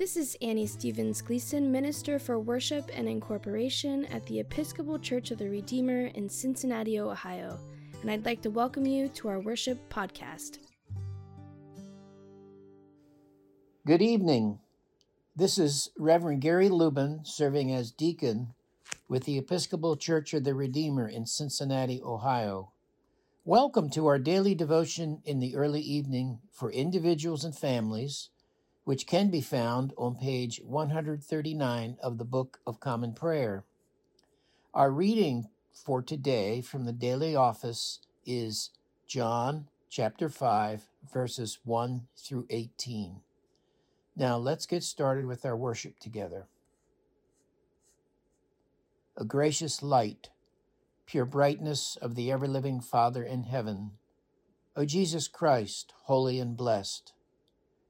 This is Annie Stevens Gleason, Minister for Worship and Incorporation at the Episcopal Church of the Redeemer in Cincinnati, Ohio, and I'd like to welcome you to our worship podcast. Good evening. This is Reverend Gary Lubin serving as deacon with the Episcopal Church of the Redeemer in Cincinnati, Ohio. Welcome to our daily devotion in the early evening for individuals and families, which can be found on page 139 of the Book of Common Prayer. Our reading for today from the daily office is John chapter 5, verses 1 through 18. Now let's get started with our worship together. A gracious light pure brightness of the ever living Father in heaven. O Jesus Christ, holy and blessed,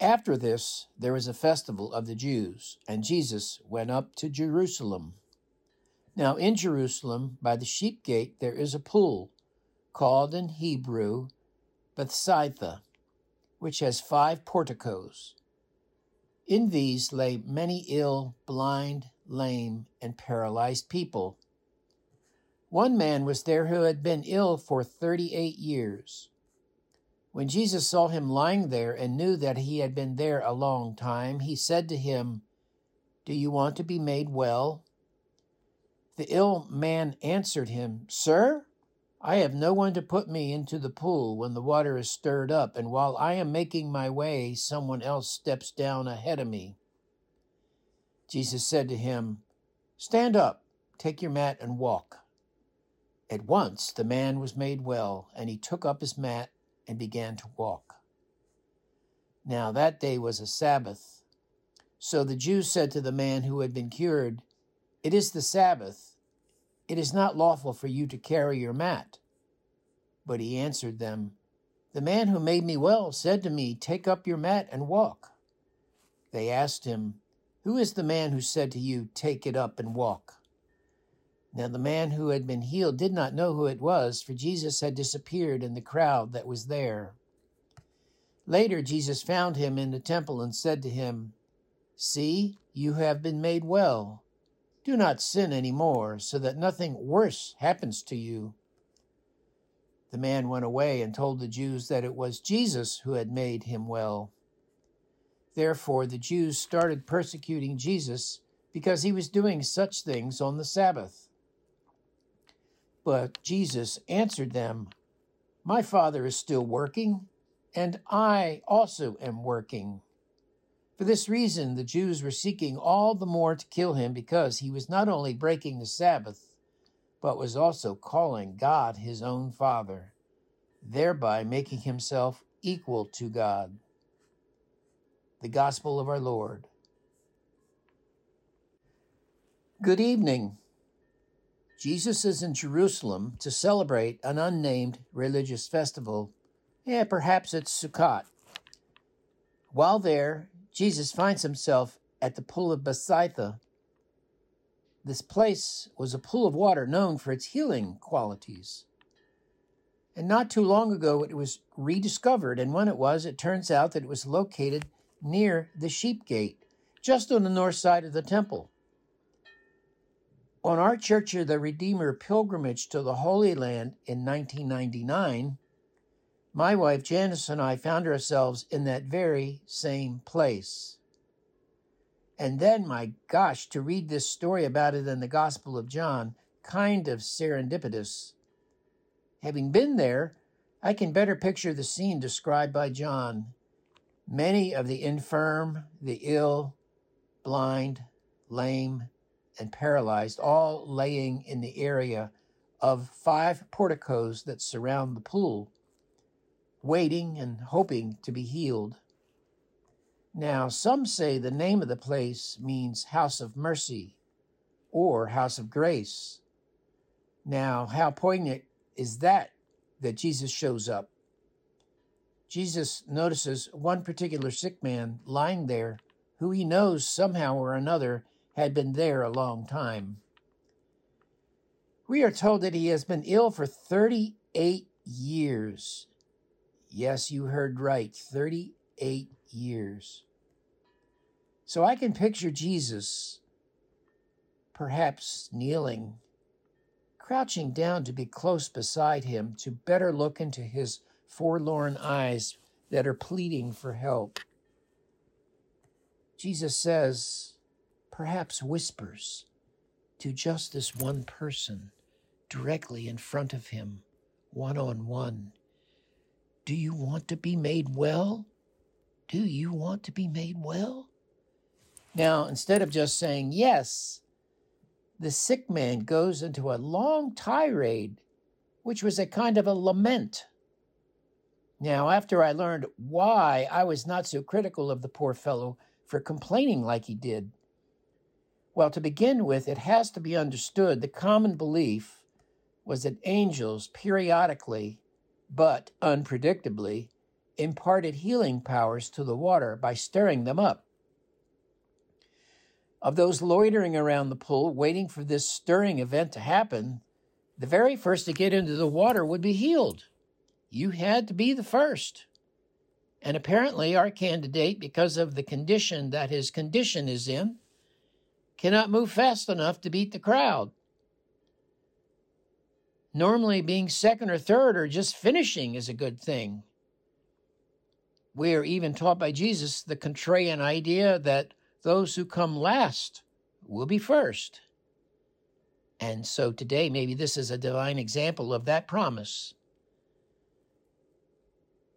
After this, there was a festival of the Jews, and Jesus went up to Jerusalem. Now, in Jerusalem, by the sheep gate, there is a pool, called in Hebrew Bethsaida, which has five porticos. In these lay many ill, blind, lame, and paralyzed people one man was there who had been ill for 38 years. When Jesus saw him lying there and knew that he had been there a long time, he said to him, Do you want to be made well? The ill man answered him, Sir, I have no one to put me into the pool when the water is stirred up, and while I am making my way, someone else steps down ahead of me. Jesus said to him, Stand up, take your mat, and walk. At once the man was made well, and he took up his mat and began to walk. Now that day was a Sabbath. So the Jews said to the man who had been cured, It is the Sabbath. It is not lawful for you to carry your mat. But he answered them, The man who made me well said to me, Take up your mat and walk. They asked him, Who is the man who said to you, Take it up and walk? Now the man who had been healed did not know who it was, for Jesus had disappeared in the crowd that was there. Later, Jesus found him in the temple and said to him, See, you have been made well. Do not sin any more, so that nothing worse happens to you. The man went away and told the Jews that it was Jesus who had made him well. Therefore, the Jews started persecuting Jesus because he was doing such things on the Sabbath. But Jesus answered them, My Father is still working, and I also am working. For this reason, the Jews were seeking all the more to kill him because he was not only breaking the Sabbath, but was also calling God his own Father, thereby making himself equal to God. The Gospel of our Lord. Good evening. Jesus is in Jerusalem to celebrate an unnamed religious festival. Yeah, perhaps it's Sukkot. While there, Jesus finds himself at the pool of Bethsaida. This place was a pool of water known for its healing qualities. And not too long ago, it was rediscovered, and when it was, it turns out that it was located near the sheep gate, just on the north side of the temple. On our Church of the Redeemer pilgrimage to the Holy Land in 1999, my wife Janice and I found ourselves in that very same place. And then, my gosh, to read this story about it in the Gospel of John, kind of serendipitous. Having been there, I can better picture the scene described by John. Many of the infirm, the ill, blind, lame, and paralyzed, all laying in the area of five porticos that surround the pool, waiting and hoping to be healed. Now, some say the name of the place means house of mercy, or house of grace. Now, how poignant is that that Jesus shows up? Jesus notices one particular sick man lying there who he knows somehow or another had been there a long time. We are told that he has been ill for 38 years. Yes, you heard right 38 years. So I can picture Jesus perhaps kneeling, crouching down to be close beside him to better look into his forlorn eyes that are pleading for help. Jesus says, perhaps whispers to just this one person directly in front of him, one on one. Do you want to be made well? Do you want to be made well? Now, instead of just saying yes, the sick man goes into a long tirade, which was a kind of a lament. Now, after I learned why I was not so critical of the poor fellow for complaining like he did, well, to begin with, it has to be understood the common belief was that angels periodically, but unpredictably, imparted healing powers to the water by stirring them up. Of those loitering around the pool waiting for this stirring event to happen, the very first to get into the water would be healed. You had to be the first. And apparently, our candidate, because of the condition that his condition is in, cannot move fast enough to beat the crowd. Normally, being second or third or just finishing is a good thing. We are even taught by Jesus the contrarian idea that those who come last will be first. And so today, maybe this is a divine example of that promise.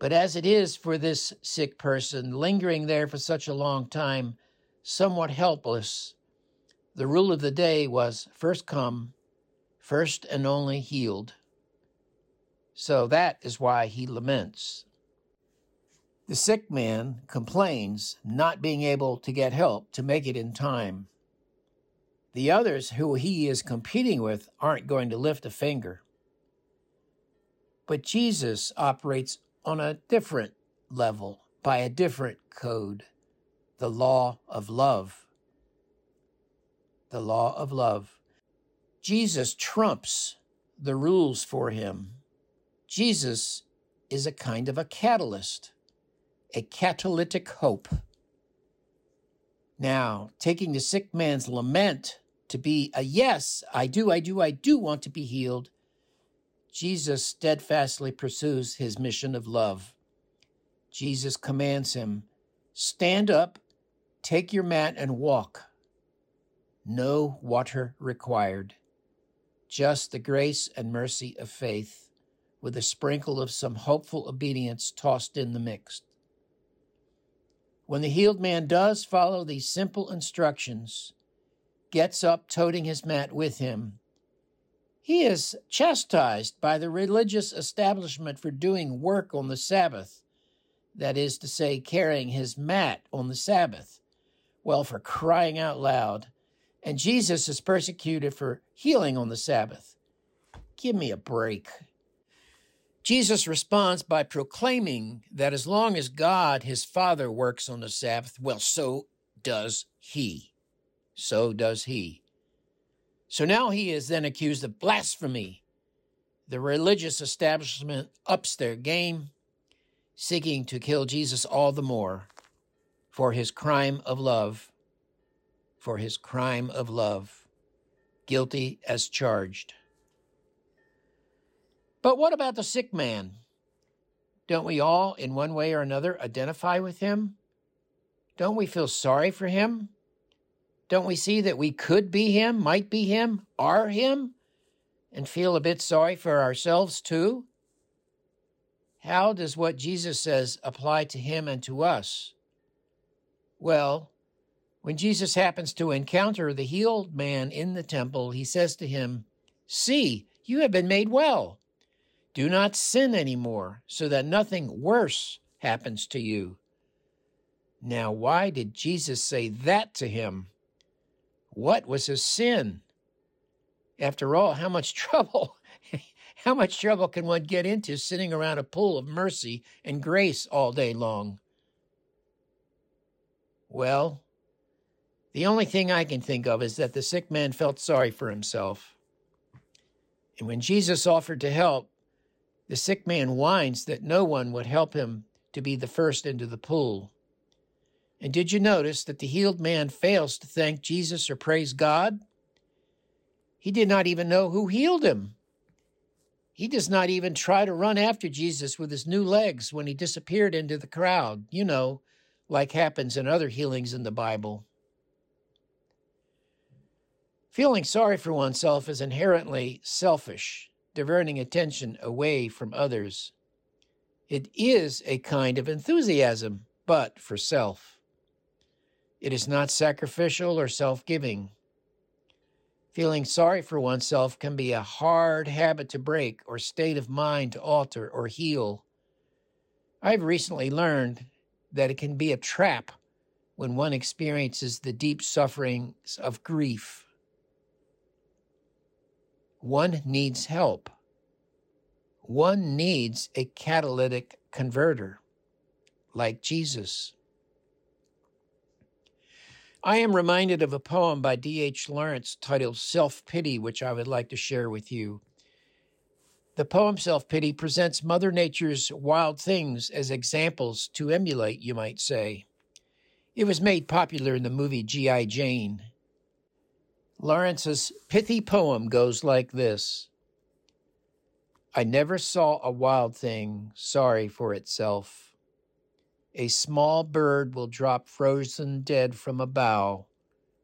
But as it is for this sick person, lingering there for such a long time, somewhat helpless, the rule of the day was first come, first and only healed. So that is why he laments. The sick man complains not being able to get help to make it in time. The others who he is competing with aren't going to lift a finger. But Jesus operates on a different level, by a different code the law of love. The law of love. Jesus trumps the rules for him. Jesus is a kind of a catalyst, a catalytic hope. Now, taking the sick man's lament to be a yes, I do, I do, I do want to be healed, Jesus steadfastly pursues his mission of love. Jesus commands him, Stand up, take your mat, and walk. No water required just the grace and mercy of faith, with a sprinkle of some hopeful obedience tossed in the mix. When the healed man does follow these simple instructions, gets up toting his mat with him, he is chastised by the religious establishment for doing work on the Sabbath, that is to say, carrying his mat on the Sabbath. Well, for crying out loud, and Jesus is persecuted for healing on the Sabbath. Give me a break. Jesus responds by proclaiming that as long as God, his Father, works on the Sabbath, well, so does he. So does he. So now he is then accused of blasphemy. The religious establishment ups their game, seeking to kill Jesus all the more for his crime of love for his crime of love, guilty as charged. But what about the sick man? Don't we all, in one way or another, identify with him? Don't we feel sorry for him? Don't we see that we could be him, might be him, are him, and feel a bit sorry for ourselves too? How does what Jesus says apply to him and to us? Well, when Jesus happens to encounter the healed man in the temple, he says to him, See, you have been made well. Do not sin anymore, so that nothing worse happens to you. Now, why did Jesus say that to him? What was his sin? After all, how much trouble, how much trouble can one get into sitting around a pool of mercy and grace all day long? Well, the only thing I can think of is that the sick man felt sorry for himself. And when Jesus offered to help, the sick man whines that no one would help him to be the first into the pool. And did you notice that the healed man fails to thank Jesus or praise God? He did not even know who healed him. He does not even try to run after Jesus with his new legs when he disappeared into the crowd, you know, like happens in other healings in the Bible. Feeling sorry for oneself is inherently selfish, diverting attention away from others. It is a kind of enthusiasm, but for self. It is not sacrificial or self giving. Feeling sorry for oneself can be a hard habit to break or state of mind to alter or heal. I've recently learned that it can be a trap when one experiences the deep sufferings of grief. One needs help. One needs a catalytic converter, like Jesus. I am reminded of a poem by D.H. Lawrence titled Self Pity, which I would like to share with you. The poem Self Pity presents Mother Nature's wild things as examples to emulate, you might say. It was made popular in the movie G.I. Jane. Lawrence's pithy poem goes like this I never saw a wild thing sorry for itself. A small bird will drop frozen dead from a bough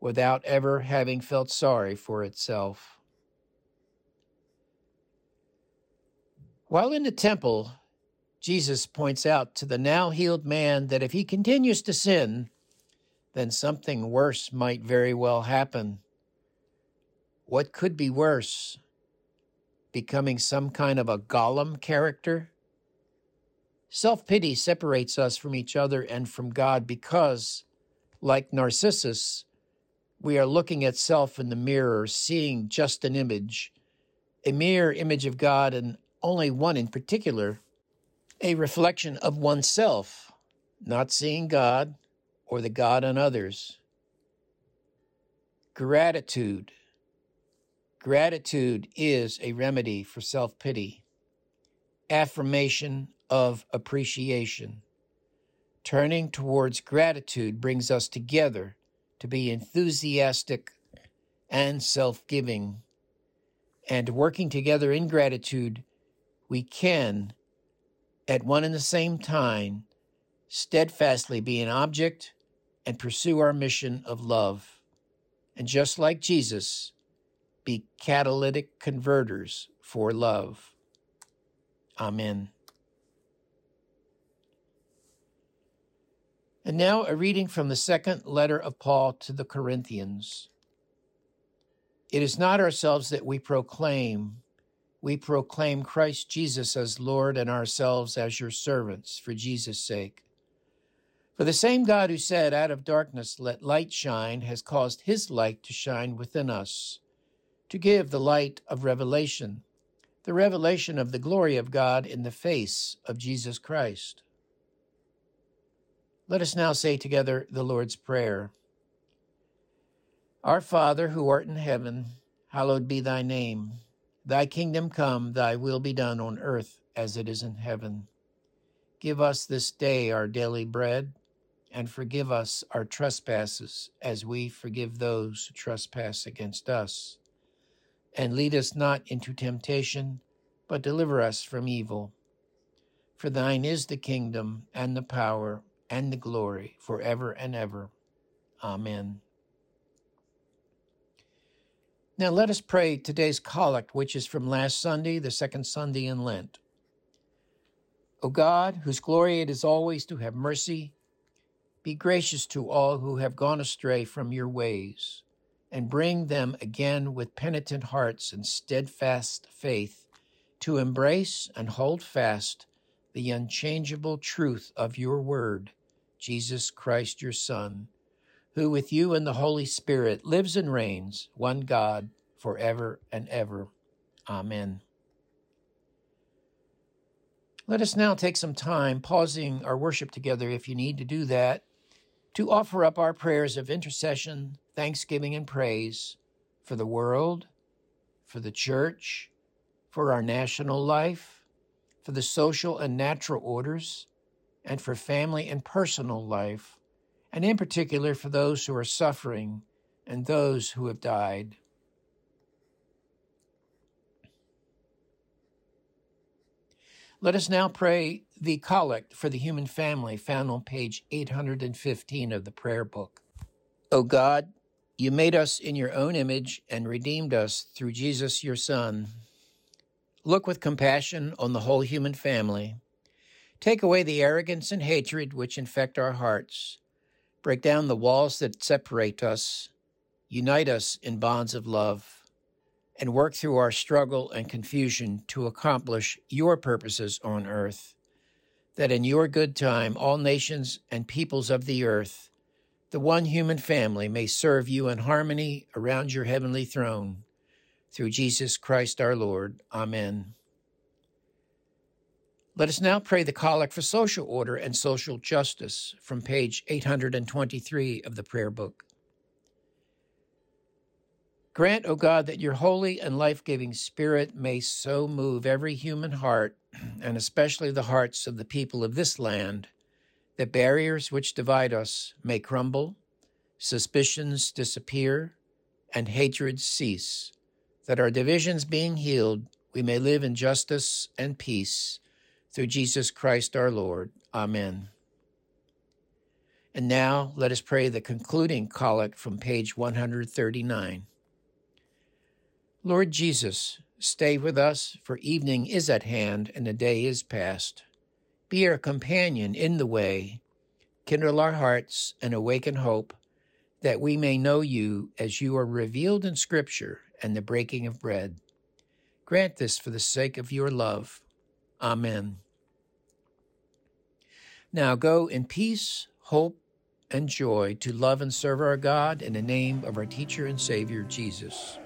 without ever having felt sorry for itself. While in the temple, Jesus points out to the now healed man that if he continues to sin, then something worse might very well happen. What could be worse? Becoming some kind of a Gollum character? Self pity separates us from each other and from God because, like Narcissus, we are looking at self in the mirror, seeing just an image, a mere image of God and only one in particular, a reflection of oneself, not seeing God or the God in others. Gratitude. Gratitude is a remedy for self pity. Affirmation of appreciation. Turning towards gratitude brings us together to be enthusiastic and self giving. And working together in gratitude we can, at one and the same time, steadfastly be an object and pursue our mission of love. And just like Jesus, be catalytic converters for love. Amen. And now a reading from the second letter of Paul to the Corinthians. It is not ourselves that we proclaim we proclaim Christ Jesus as Lord and ourselves as your servants for Jesus' sake. For the same God who said, Out of darkness let light shine, has caused his light to shine within us, to give the light of revelation, the revelation of the glory of God in the face of Jesus Christ. Let us now say together the Lord's Prayer. Our Father, who art in heaven, hallowed be thy name. Thy kingdom come, thy will be done on earth as it is in heaven. Give us this day our daily bread, and forgive us our trespasses as we forgive those who trespass against us. And lead us not into temptation, but deliver us from evil. For thine is the kingdom, and the power, and the glory, forever and ever. Amen. Now let us pray today's collect, which is from last Sunday, the second Sunday in Lent. O God, whose glory it is always to have mercy, be gracious to all who have gone astray from your ways, and bring them again with penitent hearts and steadfast faith to embrace and hold fast the unchangeable truth of your word, Jesus Christ your Son who with you and the Holy Spirit lives and reigns, one God, forever and ever. Amen. Let us now take some time, pausing our worship together if you need to do that, to offer up our prayers of intercession, thanksgiving, and praise for the world, for the church, for our national life, for the social and natural orders, and for family and personal life and in particular for those who are suffering and those who have died. Let us now pray the collect for the human family found on page 815 of the prayer book. O God, you made us in your own image and redeemed us through Jesus your Son. Look with compassion on the whole human family. Take away the arrogance and hatred which infect our hearts Break down the walls that separate us, unite us in bonds of love, and work through our struggle and confusion to accomplish your purposes on earth, that in your good time all nations and peoples of the earth, the one human family, may serve you in harmony around your heavenly throne. Through Jesus Christ our Lord. Amen. Let us now pray the collect for social order and social justice from page 823 of the prayer book. Grant, O God, that your holy and life giving Spirit may so move every human heart, and especially the hearts of the people of this land, that barriers which divide us may crumble, suspicions disappear, and hatred cease, that our divisions being healed, we may live in justice and peace through Jesus Christ our Lord. Amen. And now let us pray the concluding collect from page 139. Lord Jesus, stay with us, for evening is at hand and the day is past. Be our companion in the way, kindle our hearts and awaken hope, that we may know you as you are revealed in Scripture and the breaking of bread. Grant this for the sake of your love. Amen. Now go in peace, hope, and joy to love and serve our God in the name of our teacher and Savior, Jesus.